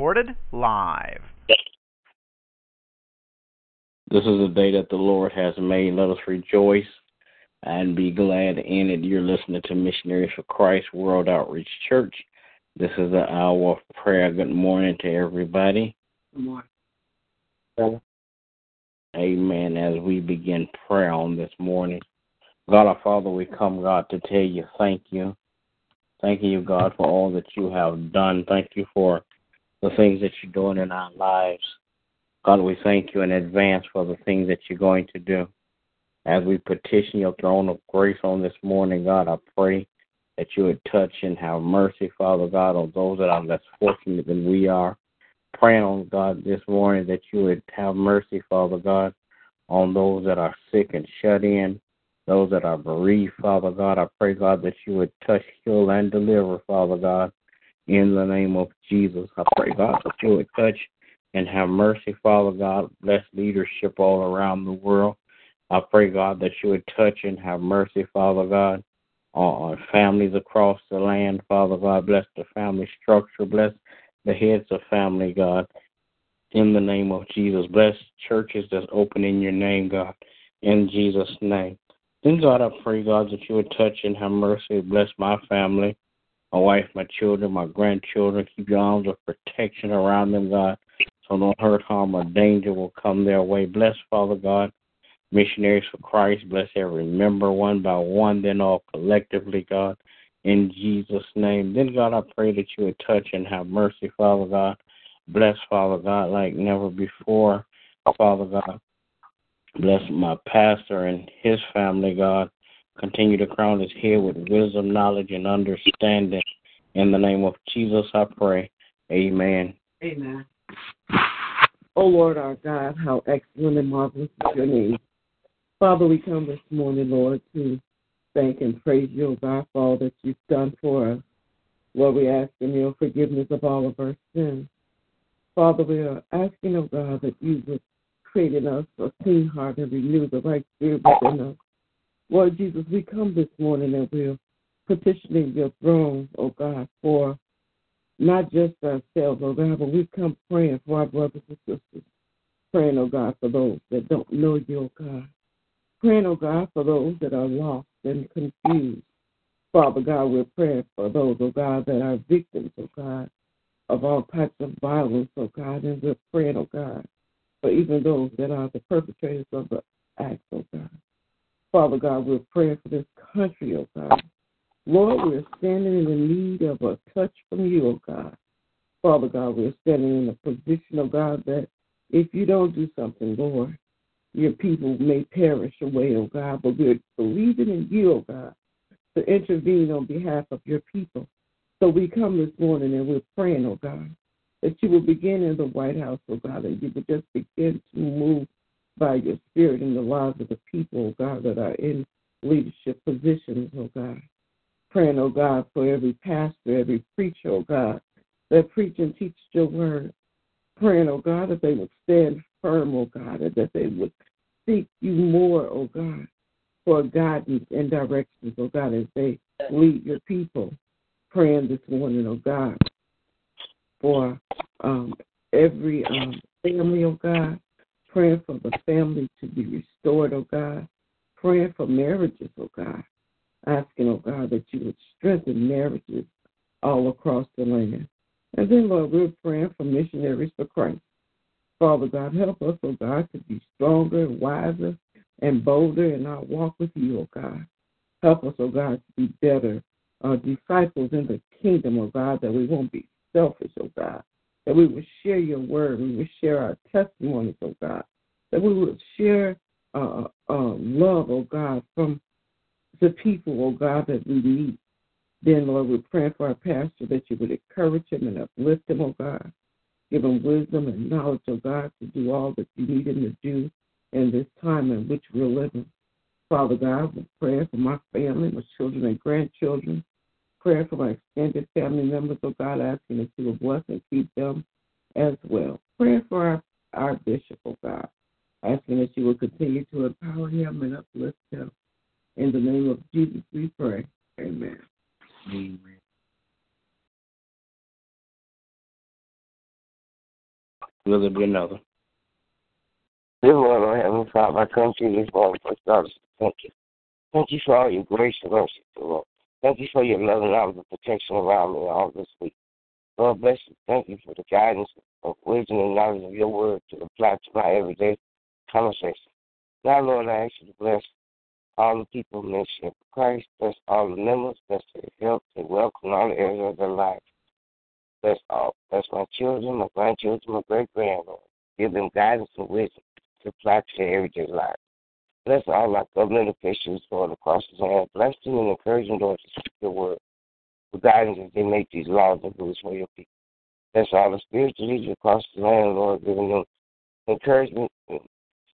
Recorded live. This is the day that the Lord has made. Let us rejoice and be glad in it. You're listening to Missionaries for Christ World Outreach Church. This is the hour of prayer. Good morning to everybody. Good morning. Amen. As we begin prayer on this morning, God our Father, we come, God, to tell you thank you. Thank you, God, for all that you have done. Thank you for the things that you're doing in our lives. God, we thank you in advance for the things that you're going to do. As we petition your throne of grace on this morning, God, I pray that you would touch and have mercy, Father God, on those that are less fortunate than we are praying on God this morning that you would have mercy, Father God, on those that are sick and shut in, those that are bereaved, Father God. I pray, God, that you would touch, heal, and deliver, Father God, in the name of Jesus. I pray, God, that you would touch and have mercy, Father God. Bless leadership all around the world. I pray, God, that you would touch and have mercy, Father God, on families across the land, Father God. Bless the family structure. Bless the heads of family, God. In the name of Jesus. Bless churches that's open in your name, God. In Jesus' name. Then, God, I pray, God, that you would touch and have mercy. Bless my family, my wife, my children, my grandchildren. Keep your arms of protection around them, God, so no hurt, harm, or danger will come their way. Bless, Father God, missionaries for Christ. Bless every member one by one, then all collectively, God in Jesus' name. Then, God, I pray that you would touch and have mercy, Father God. Bless, Father God, like never before, Father God. Bless my pastor and his family, God. Continue to crown his head with wisdom, knowledge, and understanding. In the name of Jesus, I pray. Amen. Amen. Oh Lord our God, how excellent and marvelous is your name. Father, we come this morning, Lord, to thank and praise you, God, for all that you've done for us. Lord, we ask in your forgiveness of all of our sins. Father, we are asking, O God, that you would create in us a clean heart and renew the right spirit within us. Lord Jesus, we come this morning and we're petitioning your throne, O God, for not just ourselves, O God, but we come praying for our brothers and sisters. Praying, O God, for those that don't know you, O God. Praying, O God, for those that are lost and confused. Father God, we're praying for those, oh God, that are victims, oh God, of all types of violence, oh God, and we're praying, oh God, for even those that are the perpetrators of the acts, oh. Father God, we're praying for this country, oh God. Lord, we're standing in the need of a touch from you, oh God. Father God, we're standing in a position, oh God, that if you don't do something, Lord, your people may perish away, oh God, but we're believing in you, oh God, to intervene on behalf of your people. So we come this morning and we're praying, oh God, that you will begin in the White House, oh God, and you will just begin to move by your spirit in the lives of the people, oh God, that are in leadership positions, oh God. Praying, oh God, for every pastor, every preacher, oh God, that preach and teach your word. Praying, oh God, that they would stand firm, oh God, and that they would seek you more, oh God, for guidance and directions, oh God, as they lead your people. Praying this morning, oh God, for um, every um, family, oh God. Praying for the family to be restored, oh God. Praying for marriages, oh God. Asking, oh God, that you would strengthen marriages all across the land. And then, Lord, we're praying for missionaries for Christ. Father God, help us, oh God, to be stronger and wiser and bolder in our walk with you, oh God. Help us, oh God, to be better uh, disciples in the kingdom, oh God, that we won't be selfish, oh God, that we will share your word, we will share our testimonies, oh God, that we will share uh, uh, love, oh God, from the people, oh God, that we meet. Then, Lord, we're praying for our pastor that you would encourage him and uplift him, oh God. Give him wisdom and knowledge, oh God, to do all that you need him to do in this time in which we're living. Father God, we're praying for my family, my children and grandchildren. Prayer for my extended family members, oh God, asking that you will bless and keep them as well. Prayer for our, our bishop, oh God, asking that you will continue to empower him and uplift him. In the name of Jesus, we pray. Amen. Amen. Will there be another? Dear Lord, our Heavenly Father, I come to you this morning for starters. Thank you. Thank you for all your grace and mercy, Lord. Thank you for your love and knowledge and protection around me all this week. Lord bless you. Thank you for the guidance of wisdom and knowledge of your word to apply to my everyday conversation. Now, Lord, I ask you to bless all the people in of Christ, bless all the members, bless their health, their wealth, and all the areas of their life. Bless all. Bless my children, my grandchildren, my great grandchildren. Give them guidance and wisdom to apply to their everyday life. Bless all our government officials, Lord, across the land. Bless them and encourage them, Lord, to speak your word for guidance as they make these laws and rules for your people. Bless all the spiritual leaders across the land, Lord, giving them encouragement,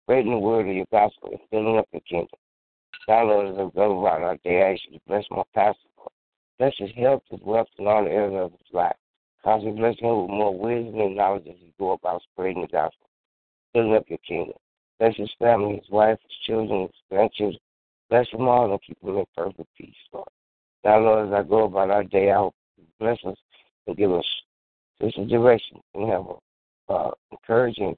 spreading the word of your gospel, and filling up your kingdom. Now, Lord, as I go about our day, I ask you to bless my pastor, Lord. Bless his health, his wealth, and all the areas of his life. Constantly bless him with more wisdom and knowledge as he go about spreading the gospel, filling up your kingdom. Bless his family, his wife, his children, his grandchildren. Bless them all and keep them in perfect peace, Lord. Now, Lord, as I go about our day, I hope you bless us and give us spiritual direction and have a uh, encouraging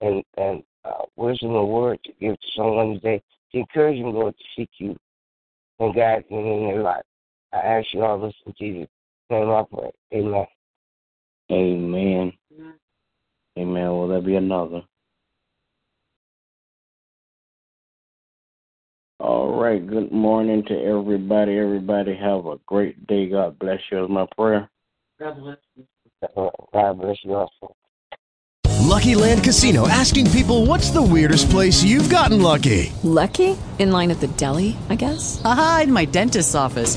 and, and uh, wisdom and word to give to someone today to encourage them, Lord, to seek you and guide them in their life. I ask you all this in Jesus' name I pray. Amen. Amen. Amen. Will there be another? All right. Good morning to everybody. Everybody have a great day. God bless you. Is my prayer. God bless you. God bless you also. Lucky Land Casino asking people what's the weirdest place you've gotten lucky? Lucky? In line at the deli, I guess? Aha, in my dentist's office.